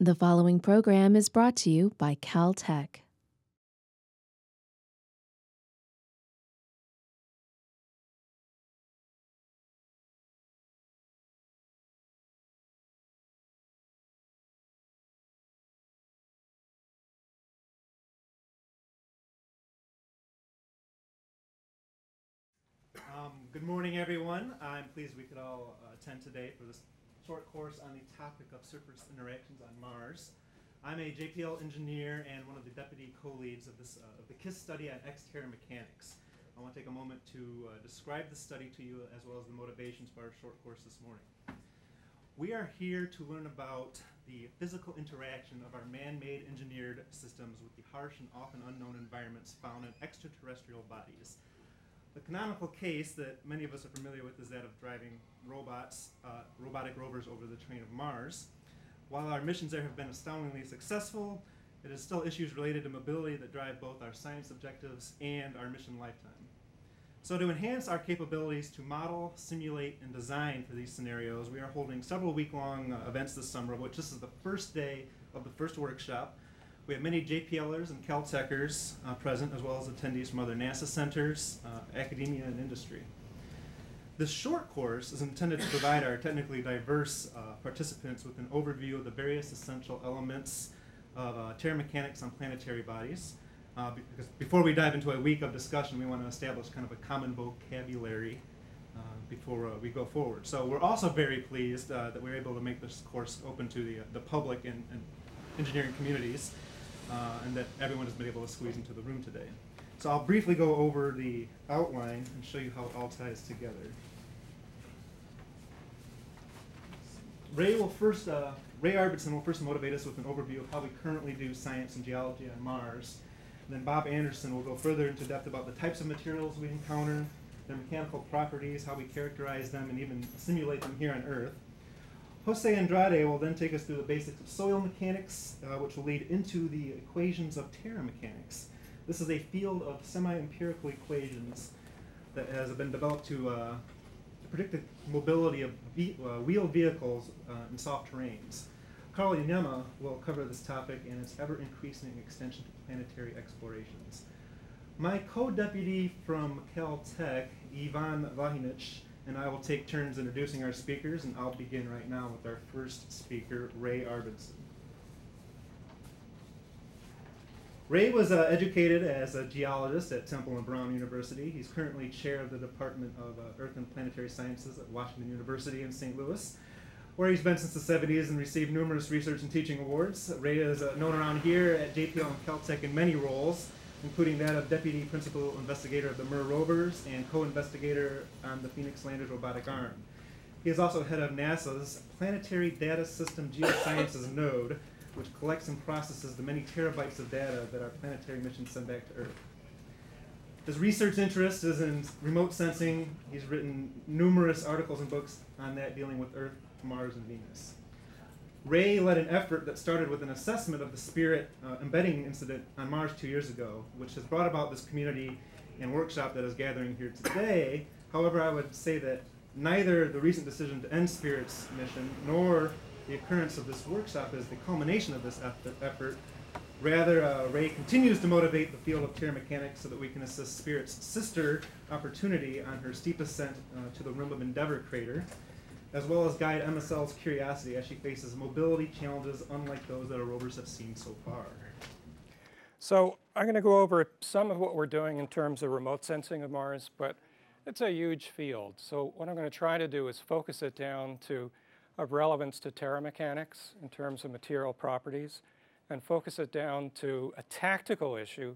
The following program is brought to you by Caltech. Um, good morning, everyone. I'm pleased we could all uh, attend today for this short course on the topic of surface interactions on Mars. I'm a JPL engineer and one of the deputy co-leads of this uh, of the KISS study on extraterra mechanics. I want to take a moment to uh, describe the study to you as well as the motivations for our short course this morning. We are here to learn about the physical interaction of our man-made engineered systems with the harsh and often unknown environments found in extraterrestrial bodies. The canonical case that many of us are familiar with is that of driving robots, uh, robotic rovers over the terrain of Mars. While our missions there have been astoundingly successful, it is still issues related to mobility that drive both our science objectives and our mission lifetime. So to enhance our capabilities to model, simulate, and design for these scenarios, we are holding several week-long uh, events this summer, which this is the first day of the first workshop. We have many JPLers and Caltechers uh, present, as well as attendees from other NASA centers, uh, academia, and industry. This short course is intended to provide our technically diverse uh, participants with an overview of the various essential elements of uh, terra mechanics on planetary bodies. Uh, because before we dive into a week of discussion, we want to establish kind of a common vocabulary uh, before we go forward. So we're also very pleased that we're able to make this course open to the, the public and, and engineering communities uh, and that everyone has been able to squeeze into the room today. So I'll briefly go over the outline and show you how it all ties together. Ray will first, uh, Ray Arvidson will first motivate us with an overview of how we currently do science and geology on Mars. And then Bob Anderson will go further into depth about the types of materials we encounter, their mechanical properties, how we characterize them, and even simulate them here on Earth. Jose Andrade will then take us through the basics of soil mechanics, uh, which will lead into the equations of terra mechanics. This is a field of semi-empirical equations that has been developed to, uh, to predict the mobility of ve uh, wheeled vehicles uh, in soft terrains. Carl Iagnemma will cover this topic and its ever-increasing extension to planetary explorations. My co-deputy from Caltech, Ivan Vlahinic, and I will take turns introducing our speakers, and I'll begin right now with our first speaker, Ray Arvidson. Ray was uh, educated as a geologist at Temple and Brown University. He's currently chair of the Department of uh, Earth and Planetary Sciences at Washington University in St. Louis, where he's been since the 70s and received numerous research and teaching awards. Ray is uh, known around here at JPL and Caltech in many roles, including that of Deputy Principal Investigator of the MER rovers and co-investigator on the Phoenix Lander's robotic arm. He is also head of NASA's Planetary Data System Geosciences node, which collects and processes the many terabytes of data that our planetary missions send back to Earth. His research interest is in remote sensing. He's written numerous articles and books on that dealing with Earth, Mars, and Venus. Ray led an effort that started with an assessment of the Spirit uh, embedding incident on Mars two years ago, which has brought about this community and workshop that is gathering here today. However, I would say that neither the recent decision to end Spirit's mission nor the occurrence of this workshop is the culmination of this effort. Rather, uh, Ray continues to motivate the field of terra mechanics so that we can assist Spirit's sister opportunity on her steep ascent uh, to the rim of Endeavour crater as well as guide MSL's curiosity as she faces mobility challenges unlike those that our rovers have seen so far. So I'm going to go over some of what we're doing in terms of remote sensing of Mars, but it's a huge field. So what I'm going to try to do is focus it down to of relevance to terra mechanics in terms of material properties, and focus it down to a tactical issue,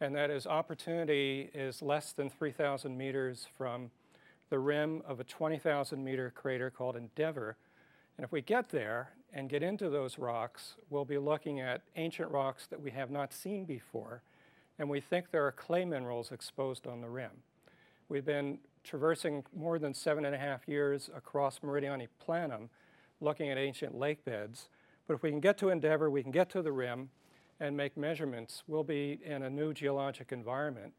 and that is opportunity is less than 3,000 meters from the rim of a 20,000 meter crater called Endeavour. And if we get there and get into those rocks, we'll be looking at ancient rocks that we have not seen before, and we think there are clay minerals exposed on the rim. We've been traversing more than seven and a half years across Meridiani Planum, looking at ancient lake beds. But if we can get to Endeavour, we can get to the rim and make measurements, we'll be in a new geologic environment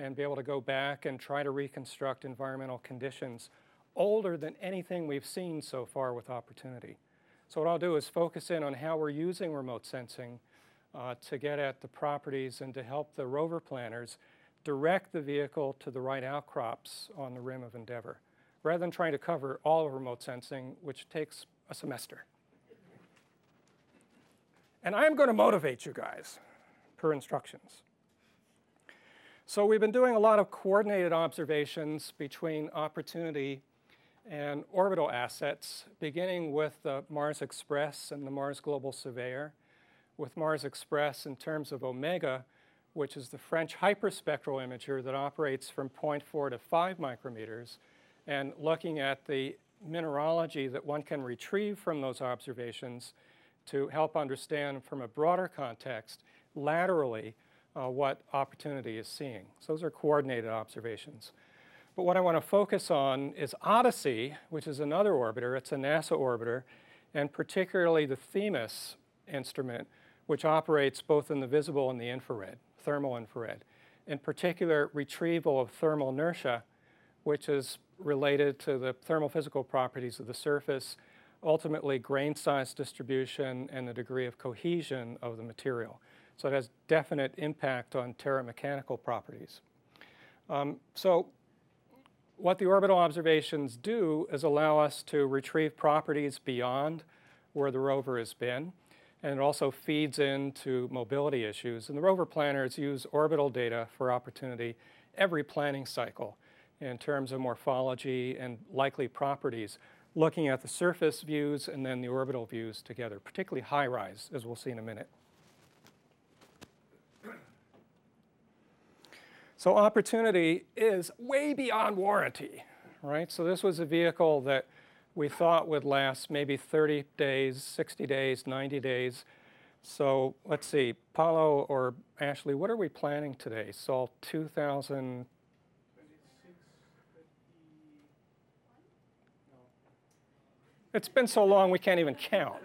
and be able to go back and try to reconstruct environmental conditions older than anything we've seen so far with opportunity. So what I'll do is focus in on how we're using remote sensing uh, to get at the properties and to help the rover planners direct the vehicle to the right outcrops on the rim of Endeavour, rather than trying to cover all of remote sensing, which takes a semester. And I'm going to motivate you guys per instructions. So we've been doing a lot of coordinated observations between opportunity and orbital assets, beginning with the Mars Express and the Mars Global Surveyor. With Mars Express in terms of Omega, which is the French hyperspectral imager that operates from 0.4 to 5 micrometers, and looking at the mineralogy that one can retrieve from those observations to help understand from a broader context laterally uh, what opportunity is seeing. So those are coordinated observations. But what I want to focus on is Odyssey, which is another orbiter. It's a NASA orbiter, and particularly the THEMIS instrument, which operates both in the visible and the infrared, thermal infrared. In particular, retrieval of thermal inertia, which is related to the thermal physical properties of the surface, ultimately grain size distribution and the degree of cohesion of the material. So it has definite impact on terramechanical properties. Um, so what the orbital observations do is allow us to retrieve properties beyond where the rover has been, and it also feeds into mobility issues. And the rover planners use orbital data for opportunity every planning cycle in terms of morphology and likely properties, looking at the surface views and then the orbital views together, particularly HiRISE, as we'll see in a minute. So opportunity is way beyond warranty, right? So this was a vehicle that we thought would last maybe 30 days, 60 days, 90 days. So let's see, Paulo or Ashley, what are we planning today? So 2000. It's been so long we can't even count.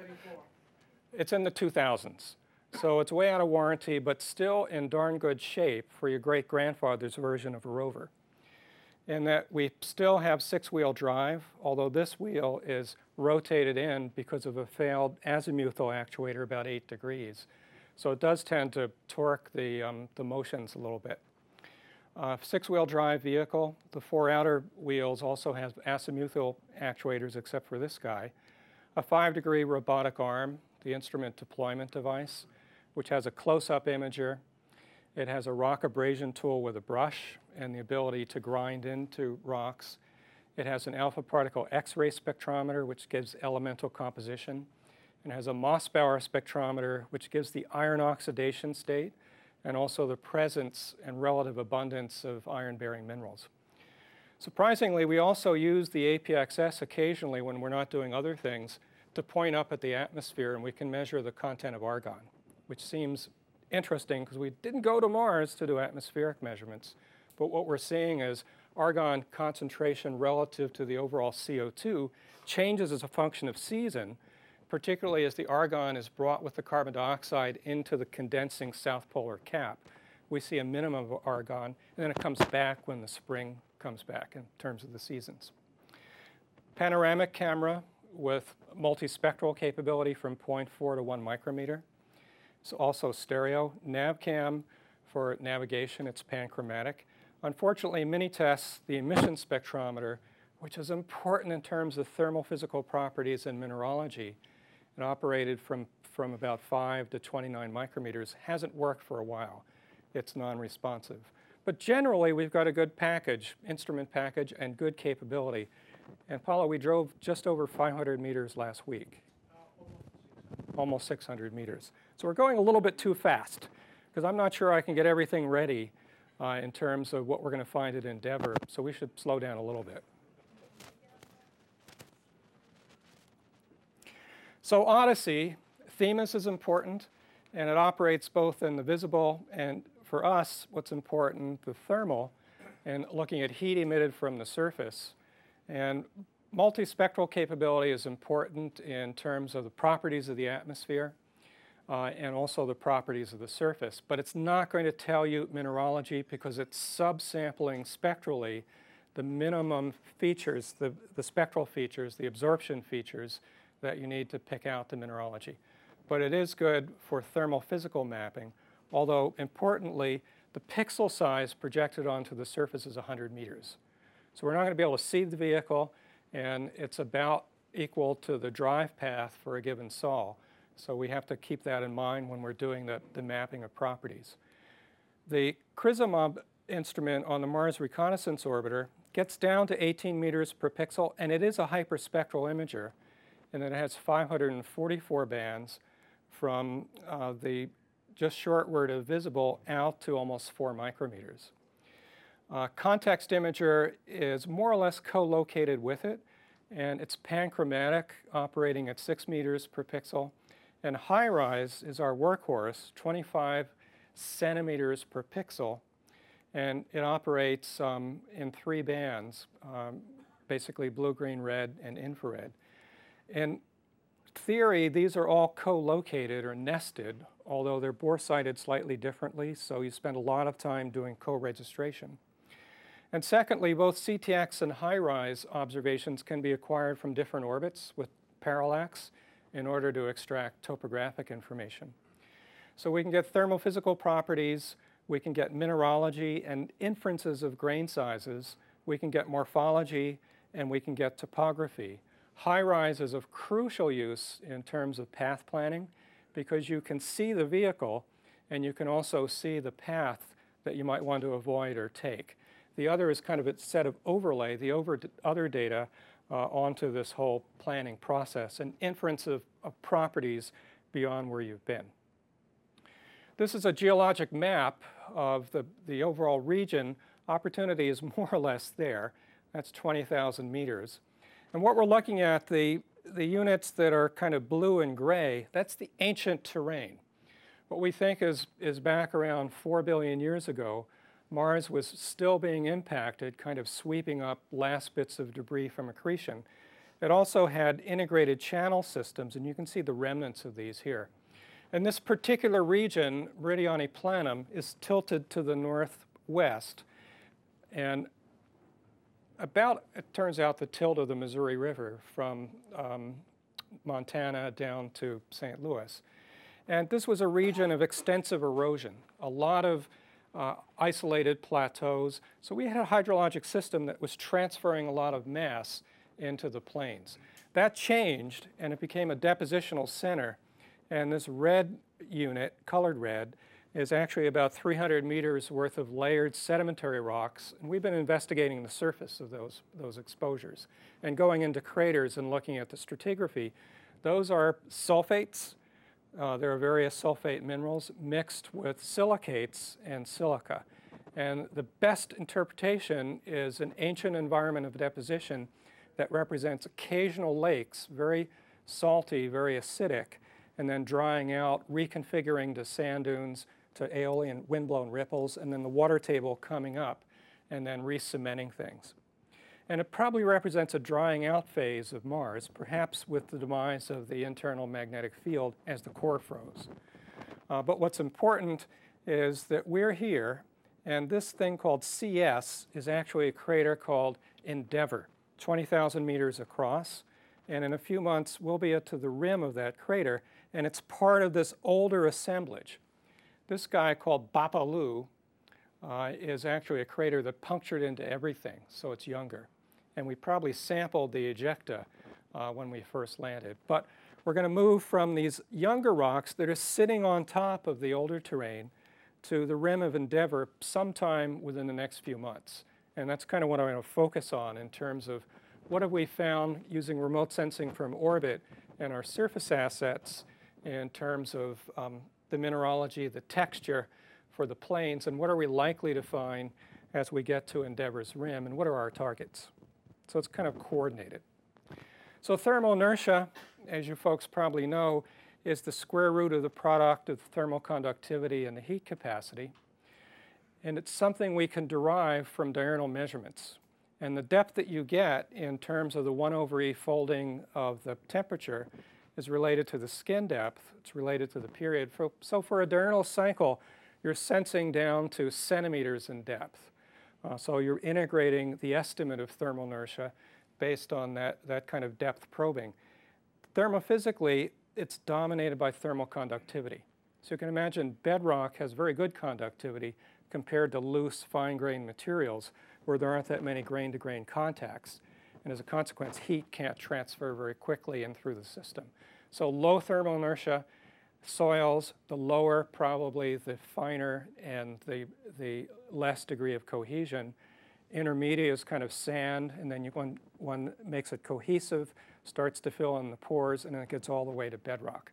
It's in the 2000s. So it's way out of warranty, but still in darn good shape for your great grandfather's version of a rover. In that we still have six wheel drive, although this wheel is rotated in because of a failed azimuthal actuator about eight degrees. So it does tend to torque the, um, the motions a little bit. Uh, six wheel drive vehicle, the four outer wheels also have azimuthal actuators except for this guy. A five degree robotic arm, the instrument deployment device which has a close-up imager. It has a rock abrasion tool with a brush and the ability to grind into rocks. It has an alpha particle X-ray spectrometer, which gives elemental composition. And has a Mossbauer spectrometer, which gives the iron oxidation state and also the presence and relative abundance of iron-bearing minerals. Surprisingly, we also use the APXS occasionally when we're not doing other things to point up at the atmosphere and we can measure the content of argon which seems interesting because we didn't go to Mars to do atmospheric measurements. But what we're seeing is argon concentration relative to the overall CO2 changes as a function of season, particularly as the argon is brought with the carbon dioxide into the condensing south polar cap. We see a minimum of argon, and then it comes back when the spring comes back in terms of the seasons. Panoramic camera with multispectral capability from 0.4 to 1 micrometer. It's also stereo. NavCam for navigation, it's panchromatic. Unfortunately, in Mini-TES, the emission spectrometer, which is important in terms of thermal physical properties and mineralogy, and operated from, from about 5 to 29 micrometers, hasn't worked for a while. It's non-responsive. But generally, we've got a good package, instrument package, and good capability. And Paula, we drove just over 500 meters last week almost 600 meters. So we're going a little bit too fast because I'm not sure I can get everything ready uh, in terms of what we're going to find at Endeavour, so we should slow down a little bit. So Odyssey, Themis is important, and it operates both in the visible and for us, what's important, the thermal, and looking at heat emitted from the surface. And multispectral capability is important in terms of the properties of the atmosphere uh, and also the properties of the surface, but it's not going to tell you mineralogy because it's subsampling spectrally the minimum features, the, the spectral features, the absorption features that you need to pick out the mineralogy. But it is good for thermal physical mapping, although importantly, the pixel size projected onto the surface is 100 meters. So we're not going to be able to see the vehicle, and it's about equal to the drive path for a given sol. So we have to keep that in mind when we're doing the, the mapping of properties. The CRISOMOB instrument on the Mars Reconnaissance Orbiter gets down to 18 meters per pixel, and it is a hyperspectral imager, and it has 544 bands from uh, the just short word of visible out to almost four micrometers. Uh, context imager is more or less co-located with it, and it's panchromatic, operating at six meters per pixel. And HiRISE is our workhorse, 25 centimeters per pixel, and it operates um, in three bands, um, basically blue, green, red, and infrared. In theory, these are all co-located or nested, although they're bore-sighted slightly differently, so you spend a lot of time doing co-registration. And secondly, both CTX and HiRISE observations can be acquired from different orbits with parallax in order to extract topographic information. So we can get thermophysical properties, we can get mineralogy and inferences of grain sizes, we can get morphology, and we can get topography. HiRISE is of crucial use in terms of path planning because you can see the vehicle and you can also see the path that you might want to avoid or take. The other is kind of a set of overlay, the over other data uh, onto this whole planning process and inference of, of properties beyond where you've been. This is a geologic map of the, the overall region. Opportunity is more or less there. That's 20,000 meters. And what we're looking at, the, the units that are kind of blue and gray, that's the ancient terrain. What we think is, is back around 4 billion years ago, Mars was still being impacted, kind of sweeping up last bits of debris from accretion. It also had integrated channel systems, and you can see the remnants of these here. And this particular region, Meridiani Planum, is tilted to the northwest. And about, it turns out, the tilt of the Missouri River from um, Montana down to St. Louis. And this was a region of extensive erosion. A lot of uh, isolated plateaus. So we had a hydrologic system that was transferring a lot of mass into the plains. That changed and it became a depositional center. And this red unit, colored red, is actually about 300 meters worth of layered sedimentary rocks. And we've been investigating the surface of those, those exposures and going into craters and looking at the stratigraphy. Those are sulfates uh, there are various sulfate minerals mixed with silicates and silica. And the best interpretation is an ancient environment of deposition that represents occasional lakes, very salty, very acidic, and then drying out, reconfiguring to sand dunes, to aeolian windblown ripples, and then the water table coming up, and then re-cementing things. And it probably represents a drying out phase of Mars, perhaps with the demise of the internal magnetic field as the core froze. Uh, but what's important is that we're here, and this thing called CS is actually a crater called Endeavour, 20,000 meters across. And in a few months, we'll be at to the rim of that crater, and it's part of this older assemblage. This guy called Bopolu uh, is actually a crater that punctured into everything, so it's younger and we probably sampled the ejecta uh, when we first landed. But we're going to move from these younger rocks that are sitting on top of the older terrain to the rim of Endeavour sometime within the next few months. And that's kind of what I'm going to focus on in terms of what have we found using remote sensing from orbit and our surface assets in terms of um, the mineralogy, the texture for the plains, and what are we likely to find as we get to Endeavour's rim, and what are our targets? So it's kind of coordinated. So thermal inertia, as you folks probably know, is the square root of the product of thermal conductivity and the heat capacity. And it's something we can derive from diurnal measurements. And the depth that you get in terms of the 1 over E folding of the temperature is related to the skin depth. It's related to the period. So for a diurnal cycle, you're sensing down to centimeters in depth. Uh, so you're integrating the estimate of thermal inertia based on that, that kind of depth probing. thermophysically, it's dominated by thermal conductivity. So you can imagine bedrock has very good conductivity compared to loose, fine-grained materials where there aren't that many grain-to-grain -grain contacts. And as a consequence, heat can't transfer very quickly in through the system. So low thermal inertia soils, the lower probably the finer and the, the less degree of cohesion. Intermediate is kind of sand, and then you, one, one makes it cohesive, starts to fill in the pores, and then it gets all the way to bedrock.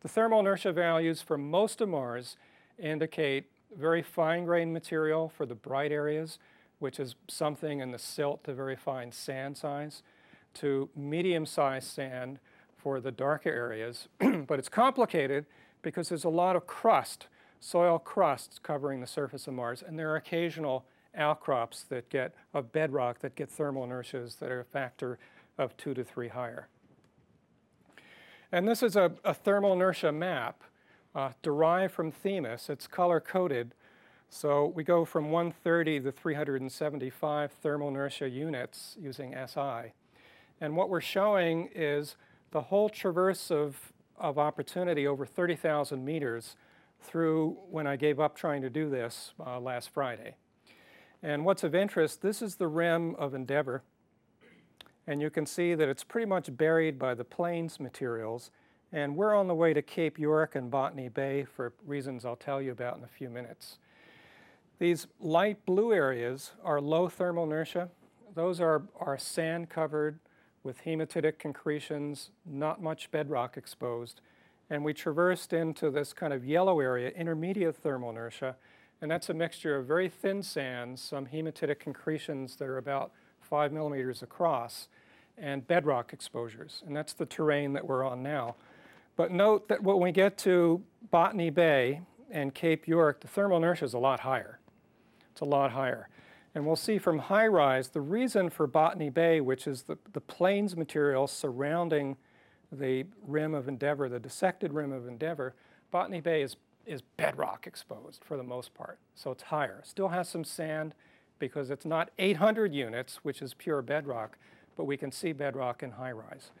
The thermal inertia values for most of Mars indicate very fine-grained material for the bright areas, which is something in the silt to very fine sand size, to medium-sized sand for the darker areas. but it's complicated because there's a lot of crust, soil crusts covering the surface of Mars, and there are occasional outcrops that get, of bedrock that get thermal inertias that are a factor of two to three higher. And this is a, a thermal inertia map uh, derived from Themis. It's color-coded. So we go from 130 to 375 thermal inertia units using SI. And what we're showing is the whole traverse of, of opportunity over 30,000 meters through when I gave up trying to do this uh, last Friday. And what's of interest, this is the rim of Endeavour. And you can see that it's pretty much buried by the plains materials. And we're on the way to Cape York and Botany Bay for reasons I'll tell you about in a few minutes. These light blue areas are low thermal inertia. Those are, are sand covered with hematitic concretions, not much bedrock exposed. And we traversed into this kind of yellow area, intermediate thermal inertia, and that's a mixture of very thin sands, some hematitic concretions that are about five millimeters across, and bedrock exposures. And that's the terrain that we're on now. But note that when we get to Botany Bay and Cape York, the thermal inertia is a lot higher. It's a lot higher. And we'll see from HiRISE the reason for Botany Bay, which is the, the plains material surrounding the rim of Endeavour, the dissected rim of Endeavour, Botany Bay is, is bedrock exposed for the most part. So it's higher. Still has some sand because it's not 800 units, which is pure bedrock, but we can see bedrock in HiRISE.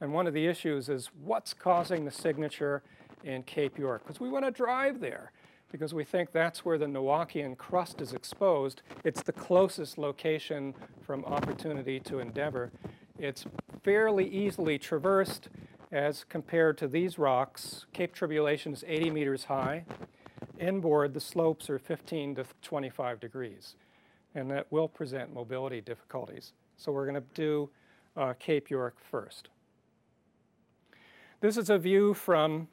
And one of the issues is what's causing the signature in Cape York? Because we want to drive there because we think that's where the Noachian crust is exposed. It's the closest location from opportunity to Endeavour. It's fairly easily traversed as compared to these rocks. Cape Tribulation is 80 meters high. Inboard, the slopes are 15 to 25 degrees, and that will present mobility difficulties. So we're going to do uh, Cape York first. This is a view from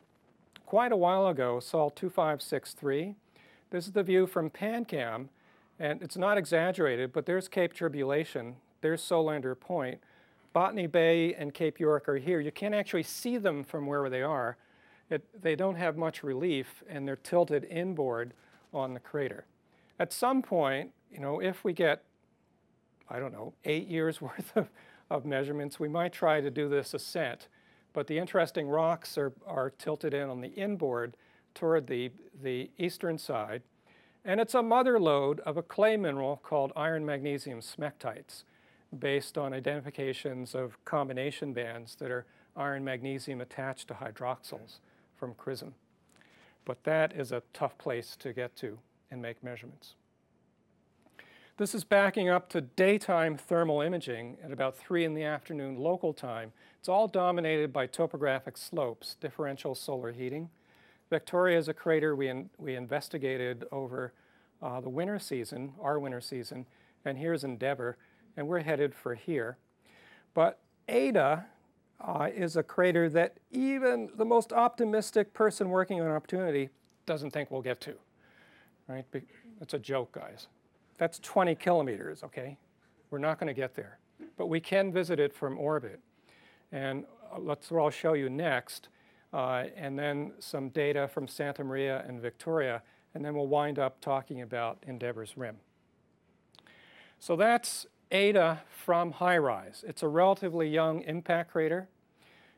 quite a while ago, Sol 2563. This is the view from PanCam, and it's not exaggerated, but there's Cape Tribulation, there's Solander Point. Botany Bay and Cape York are here. You can't actually see them from where they are. It, they don't have much relief, and they're tilted inboard on the crater. At some point, you know, if we get, I don't know, eight years worth of, of measurements, we might try to do this ascent but the interesting rocks are, are tilted in on the inboard toward the, the eastern side. And it's a mother lode of a clay mineral called iron magnesium smectites, based on identifications of combination bands that are iron magnesium attached to hydroxyls from CRISM. But that is a tough place to get to and make measurements. This is backing up to daytime thermal imaging at about 3 in the afternoon local time. It's all dominated by topographic slopes, differential solar heating. Victoria is a crater we, in, we investigated over uh, the winter season, our winter season, and here's Endeavour, and we're headed for here. But Ada uh, is a crater that even the most optimistic person working on opportunity doesn't think we'll get to, right? It's a joke, guys. That's 20 kilometers, okay? We're not going to get there. But we can visit it from orbit. And uh, let's what I'll show you next, uh, and then some data from Santa Maria and Victoria, and then we'll wind up talking about Endeavour's rim. So that's Ada from HiRISE. It's a relatively young impact crater.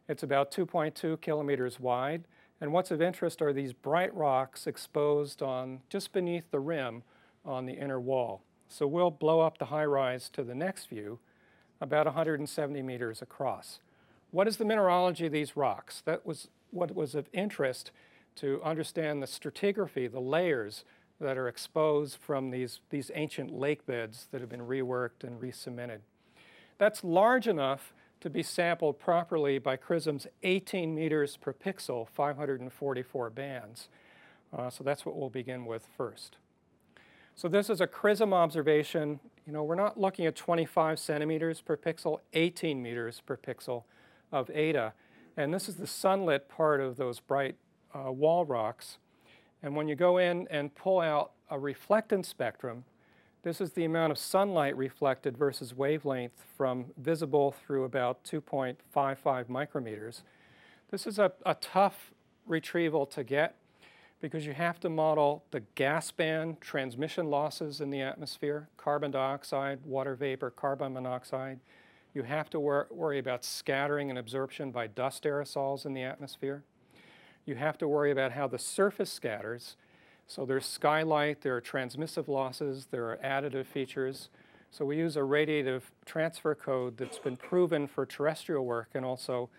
It's about 2.2 kilometers wide. And what's of interest are these bright rocks exposed on just beneath the rim on the inner wall. So we'll blow up the HiRISE to the next view, about 170 meters across. what is the mineralogy of these rocks? That was what was of interest to understand the stratigraphy, the layers that are exposed from these, these ancient lake beds that have been reworked and re-cemented. That's large enough to be sampled properly by CRISM's 18 meters per pixel, 544 bands. Uh, so that's what we'll begin with first. So this is a CRISM observation. You know, we're not looking at 25 centimeters per pixel, 18 meters per pixel of Ada. And this is the sunlit part of those bright uh, wall rocks. And when you go in and pull out a reflectance spectrum, this is the amount of sunlight reflected versus wavelength from visible through about 2.55 micrometers. This is a, a tough retrieval to get because you have to model the gas band transmission losses in the atmosphere, carbon dioxide, water vapor, carbon monoxide. You have to wor worry about scattering and absorption by dust aerosols in the atmosphere. You have to worry about how the surface scatters. So there's skylight, there are transmissive losses, there are additive features. So we use a radiative transfer code that's been proven for terrestrial work and also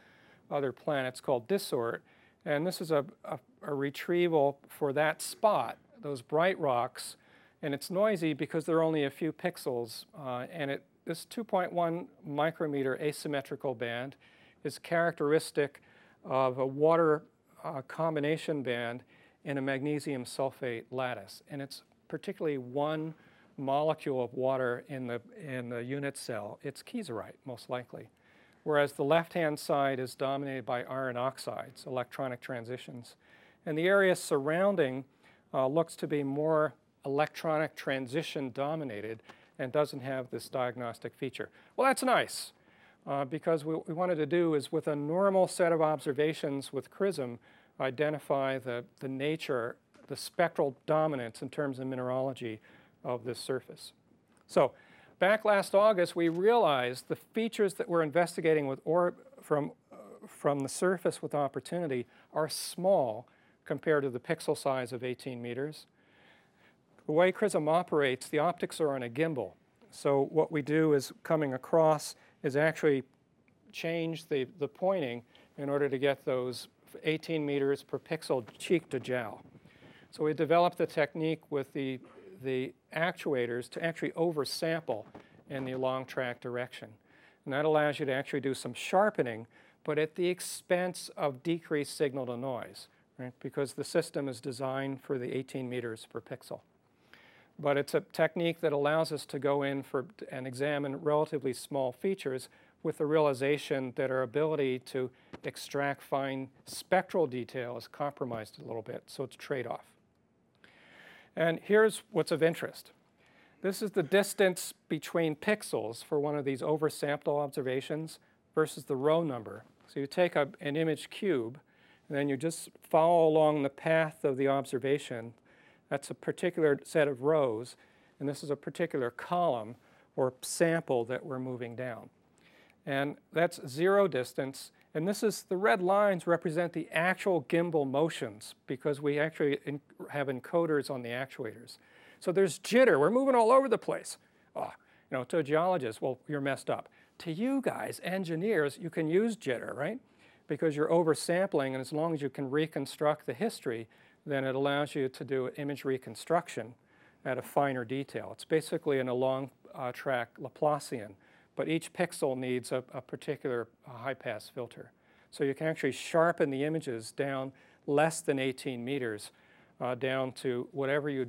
other planets called DISORT. And this is a, a, a retrieval for that spot, those bright rocks. And it's noisy because there are only a few pixels. Uh, and it, this 2.1 micrometer asymmetrical band is characteristic of a water uh, combination band in a magnesium sulfate lattice. And it's particularly one molecule of water in the, in the unit cell. It's kieserite, most likely. Whereas the left-hand side is dominated by iron oxides, electronic transitions. And the area surrounding uh, looks to be more electronic transition dominated and doesn't have this diagnostic feature. Well, that's nice uh, because what we wanted to do is with a normal set of observations with CRISM, identify the, the nature, the spectral dominance in terms of mineralogy of this surface. So back last August, we realized the features that we're investigating with or from, uh, from the surface with opportunity are small compared to the pixel size of 18 meters. The way CRISM operates, the optics are on a gimbal. So what we do is coming across is actually change the, the pointing in order to get those 18 meters per pixel cheek to jowl. So we developed the technique with the, the actuators to actually oversample in the long track direction. And that allows you to actually do some sharpening, but at the expense of decreased signal to noise, right? Because the system is designed for the 18 meters per pixel. But it's a technique that allows us to go in for and examine relatively small features with the realization that our ability to extract fine spectral detail is compromised a little bit, so it's trade-off. And here's what's of interest. This is the distance between pixels for one of these oversample observations versus the row number. So you take a, an image cube, and then you just follow along the path of the observation. That's a particular set of rows, and this is a particular column or sample that we're moving down. And that's zero distance. And this is, the red lines represent the actual gimbal motions because we actually in, have encoders on the actuators. So there's jitter, we're moving all over the place. Oh, you know, to a geologist, well, you're messed up. To you guys, engineers, you can use jitter, right? Because you're oversampling, and as long as you can reconstruct the history, then it allows you to do image reconstruction at a finer detail. It's basically an along uh, track Laplacian but each pixel needs a, a particular uh, high-pass filter. So you can actually sharpen the images down less than 18 meters uh, down to whatever you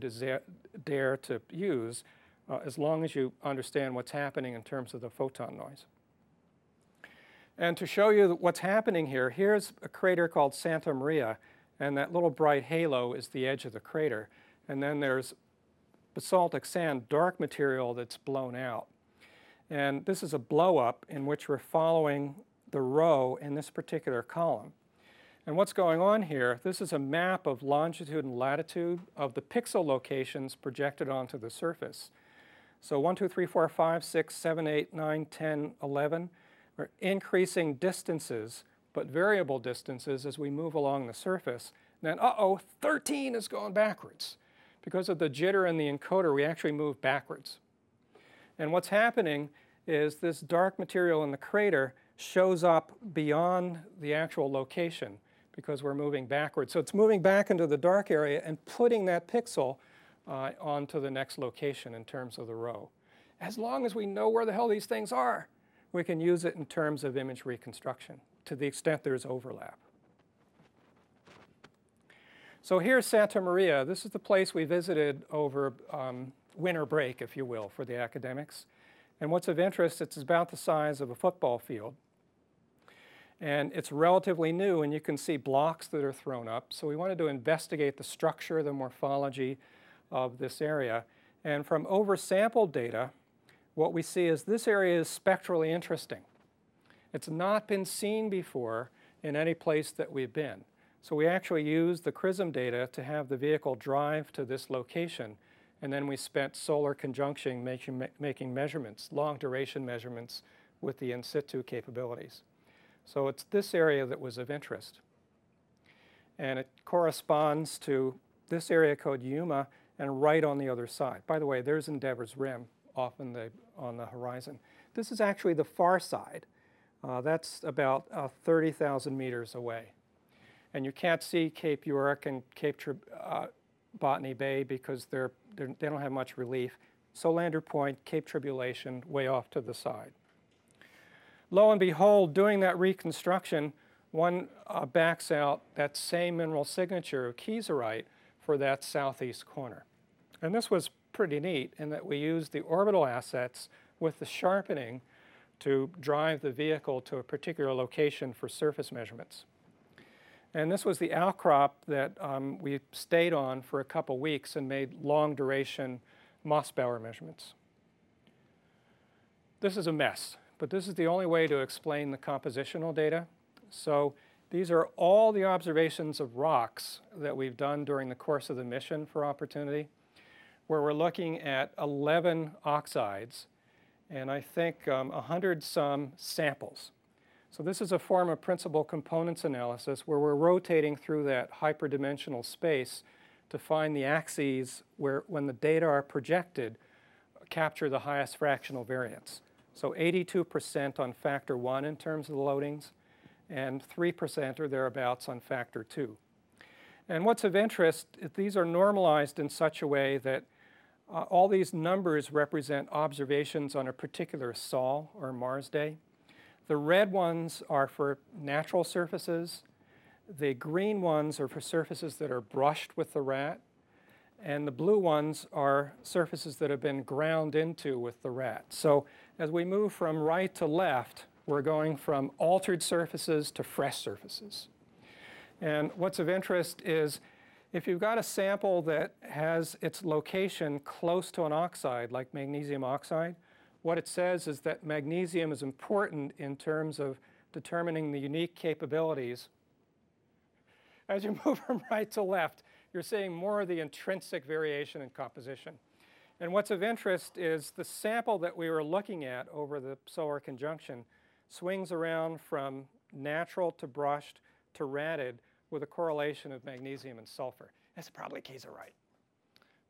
dare to use uh, as long as you understand what's happening in terms of the photon noise. And to show you what's happening here, here's a crater called Santa Maria, and that little bright halo is the edge of the crater. And then there's basaltic sand, dark material that's blown out. And this is a blow up in which we're following the row in this particular column. And what's going on here, this is a map of longitude and latitude of the pixel locations projected onto the surface. So 1, 2, 3, 4, 5, 6, 7, 8, 9, 10, 11 are increasing distances, but variable distances as we move along the surface. Then, uh-oh, 13 is going backwards. Because of the jitter in the encoder, we actually move backwards. And what's happening is this dark material in the crater shows up beyond the actual location because we're moving backwards. So it's moving back into the dark area and putting that pixel uh, onto the next location in terms of the row. As long as we know where the hell these things are, we can use it in terms of image reconstruction to the extent there's overlap. So here's Santa Maria. This is the place we visited over um, winter break, if you will, for the academics. And what's of interest, it's about the size of a football field. And it's relatively new, and you can see blocks that are thrown up. So we wanted to investigate the structure, the morphology of this area. And from oversampled data, what we see is this area is spectrally interesting. It's not been seen before in any place that we've been. So we actually used the CRISM data to have the vehicle drive to this location, and then we spent solar conjunction making, making measurements, long duration measurements with the in situ capabilities. So it's this area that was of interest. And it corresponds to this area code Yuma and right on the other side. By the way, there's Endeavour's rim off in the, on the horizon. This is actually the far side. Uh, that's about uh, 30,000 meters away. And you can't see Cape York and Cape uh, Botany Bay because they're, they're, they do not have much relief. Solander Point, Cape Tribulation, way off to the side. Lo and behold, doing that reconstruction, one uh, backs out that same mineral signature of kieserite for that southeast corner. And this was pretty neat in that we used the orbital assets with the sharpening to drive the vehicle to a particular location for surface measurements. And this was the outcrop that um, we stayed on for a couple weeks and made long duration Mossbauer measurements. This is a mess but this is the only way to explain the compositional data. So these are all the observations of rocks that we've done during the course of the mission for Opportunity, where we're looking at 11 oxides and I think um, 100 some samples. So this is a form of principal components analysis where we're rotating through that hyperdimensional space to find the axes where, when the data are projected, capture the highest fractional variance. So 82% on factor one in terms of the loadings, and 3% or thereabouts on factor two. And what's of interest, these are normalized in such a way that uh, all these numbers represent observations on a particular sol or Mars day. The red ones are for natural surfaces. The green ones are for surfaces that are brushed with the rat. And the blue ones are surfaces that have been ground into with the rat. So as we move from right to left, we're going from altered surfaces to fresh surfaces. And what's of interest is if you've got a sample that has its location close to an oxide, like magnesium oxide, what it says is that magnesium is important in terms of determining the unique capabilities. As you move from right to left, you're seeing more of the intrinsic variation in composition. And what's of interest is the sample that we were looking at over the solar conjunction swings around from natural to brushed to ratted with a correlation of magnesium and sulfur. That's probably kieserite.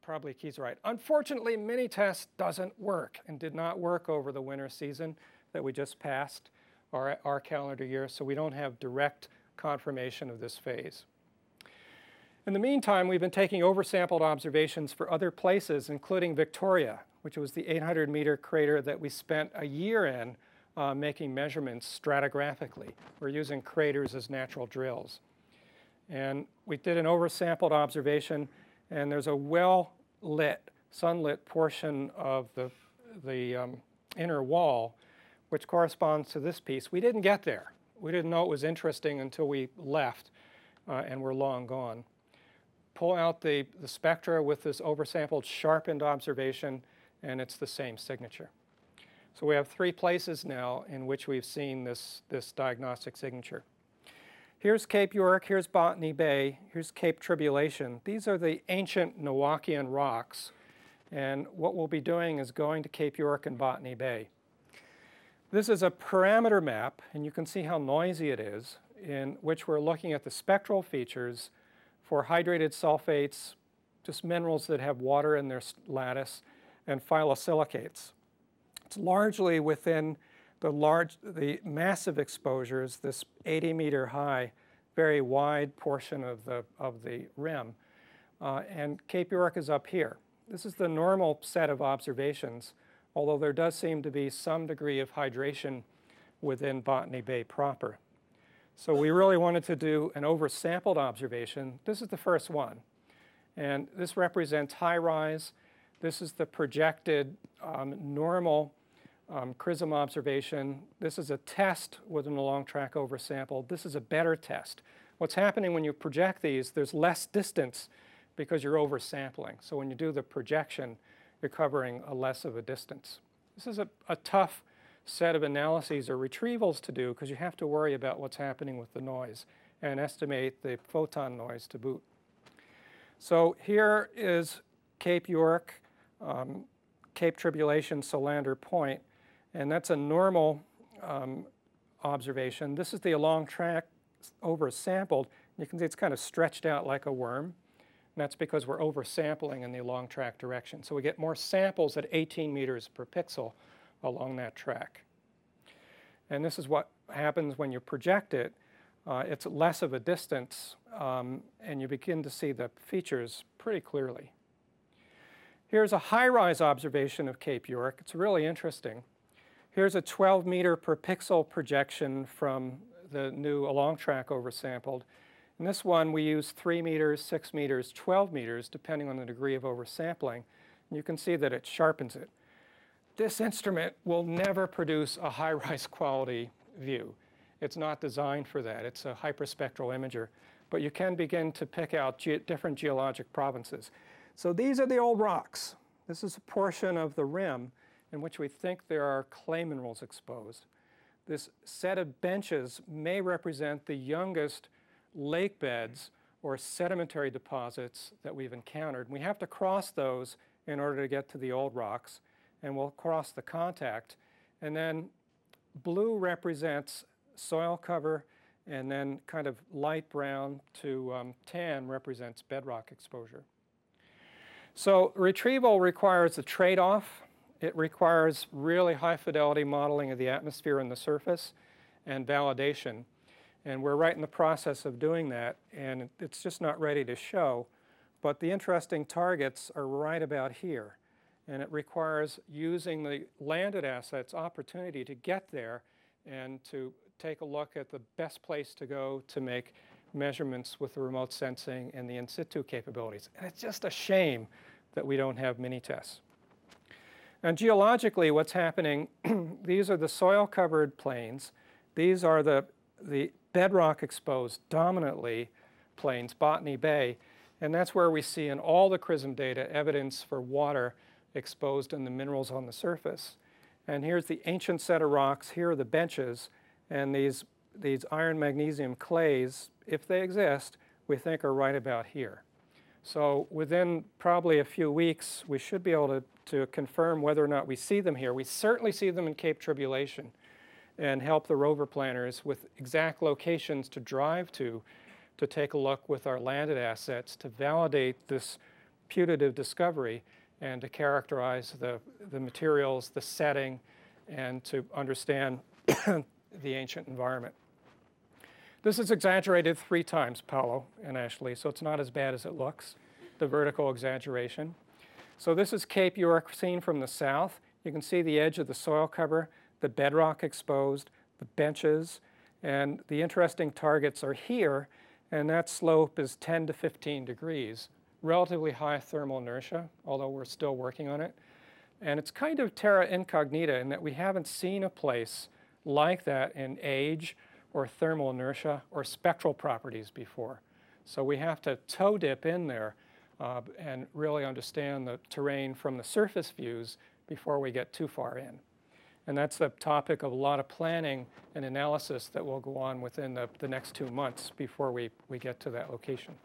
Probably kieserite. Unfortunately, Mini-TES doesn't work and did not work over the winter season that we just passed, our, our calendar year, so we don't have direct confirmation of this phase. In the meantime, we've been taking oversampled observations for other places, including Victoria, which was the 800 meter crater that we spent a year in uh, making measurements stratigraphically. We're using craters as natural drills. And we did an oversampled observation, and there's a well-lit, sunlit portion of the, the um, inner wall, which corresponds to this piece. We didn't get there. We didn't know it was interesting until we left, uh, and we're long gone pull out the, the spectra with this oversampled sharpened observation, and it's the same signature. So we have three places now in which we've seen this, this diagnostic signature. Here's Cape York, here's Botany Bay, here's Cape Tribulation. These are the ancient Noachian rocks. And what we'll be doing is going to Cape York and Botany Bay. This is a parameter map, and you can see how noisy it is, in which we're looking at the spectral features for hydrated sulfates, just minerals that have water in their lattice, and phyllosilicates. It's largely within the large, the massive exposures, this 80 meter high, very wide portion of the, of the rim. Uh, and Cape York is up here. This is the normal set of observations, although there does seem to be some degree of hydration within Botany Bay proper. So we really wanted to do an oversampled observation. This is the first one. And this represents HiRISE. This is the projected um, normal um, CRISM observation. This is a test with an along track oversample. This is a better test. What's happening when you project these, there's less distance because you're oversampling. So when you do the projection, you're covering a less of a distance. This is a, a tough set of analyses or retrievals to do because you have to worry about what's happening with the noise and estimate the photon noise to boot. So here is Cape York, um, Cape Tribulation, Solander Point, and that's a normal um, observation. This is the along track oversampled. You can see it's kind of stretched out like a worm. And that's because we're oversampling in the along track direction. So we get more samples at 18 meters per pixel along that track. And this is what happens when you project it. Uh, it's less of a distance, um, and you begin to see the features pretty clearly. Here's a HiRISE observation of Cape York. It's really interesting. Here's a 12 meter per pixel projection from the new along track oversampled. In this one, we use 3 meters, 6 meters, 12 meters, depending on the degree of oversampling. And you can see that it sharpens it. This instrument will never produce a HiRISE quality view. It's not designed for that. It's a hyperspectral imager. But you can begin to pick out ge different geologic provinces. So these are the old rocks. This is a portion of the rim in which we think there are clay minerals exposed. This set of benches may represent the youngest lake beds or sedimentary deposits that we've encountered. We have to cross those in order to get to the old rocks and we'll cross the contact. And then blue represents soil cover, and then kind of light brown to um, tan represents bedrock exposure. So retrieval requires a trade-off. It requires really high fidelity modeling of the atmosphere and the surface and validation. And we're right in the process of doing that, and it's just not ready to show. But the interesting targets are right about here and it requires using the landed assets opportunity to get there and to take a look at the best place to go to make measurements with the remote sensing and the in situ capabilities. And it's just a shame that we don't have Mini-TES. And geologically, what's happening, these are the soil covered plains. These are the, the bedrock exposed dominantly plains, Botany Bay. And that's where we see in all the CRISM data evidence for water exposed in the minerals on the surface. And here's the ancient set of rocks. Here are the benches. And these, these iron magnesium clays, if they exist, we think are right about here. So within probably a few weeks, we should be able to, to confirm whether or not we see them here. We certainly see them in Cape Tribulation and help the rover planners with exact locations to drive to to take a look with our landed assets to validate this putative discovery and to characterize the, the materials, the setting, and to understand the ancient environment. This is exaggerated three times, Paolo and Ashley, so it's not as bad as it looks, the vertical exaggeration. So this is Cape York seen from the south. You can see the edge of the soil cover, the bedrock exposed, the benches, and the interesting targets are here, and that slope is 10 to 15 degrees relatively high thermal inertia, although we're still working on it. And it's kind of terra incognita in that we haven't seen a place like that in age or thermal inertia or spectral properties before. So we have to toe dip in there uh, and really understand the terrain from the surface views before we get too far in. And that's the topic of a lot of planning and analysis that will go on within the, the next two months before we, we get to that location.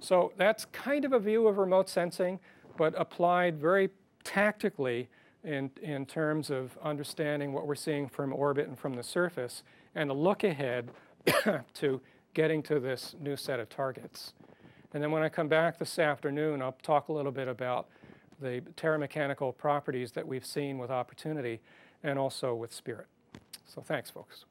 So that's kind of a view of remote sensing, but applied very tactically in, in terms of understanding what we're seeing from orbit and from the surface, and a look ahead to getting to this new set of targets. And then when I come back this afternoon, I'll talk a little bit about the terramechanical properties that we've seen with opportunity and also with spirit. So thanks, folks.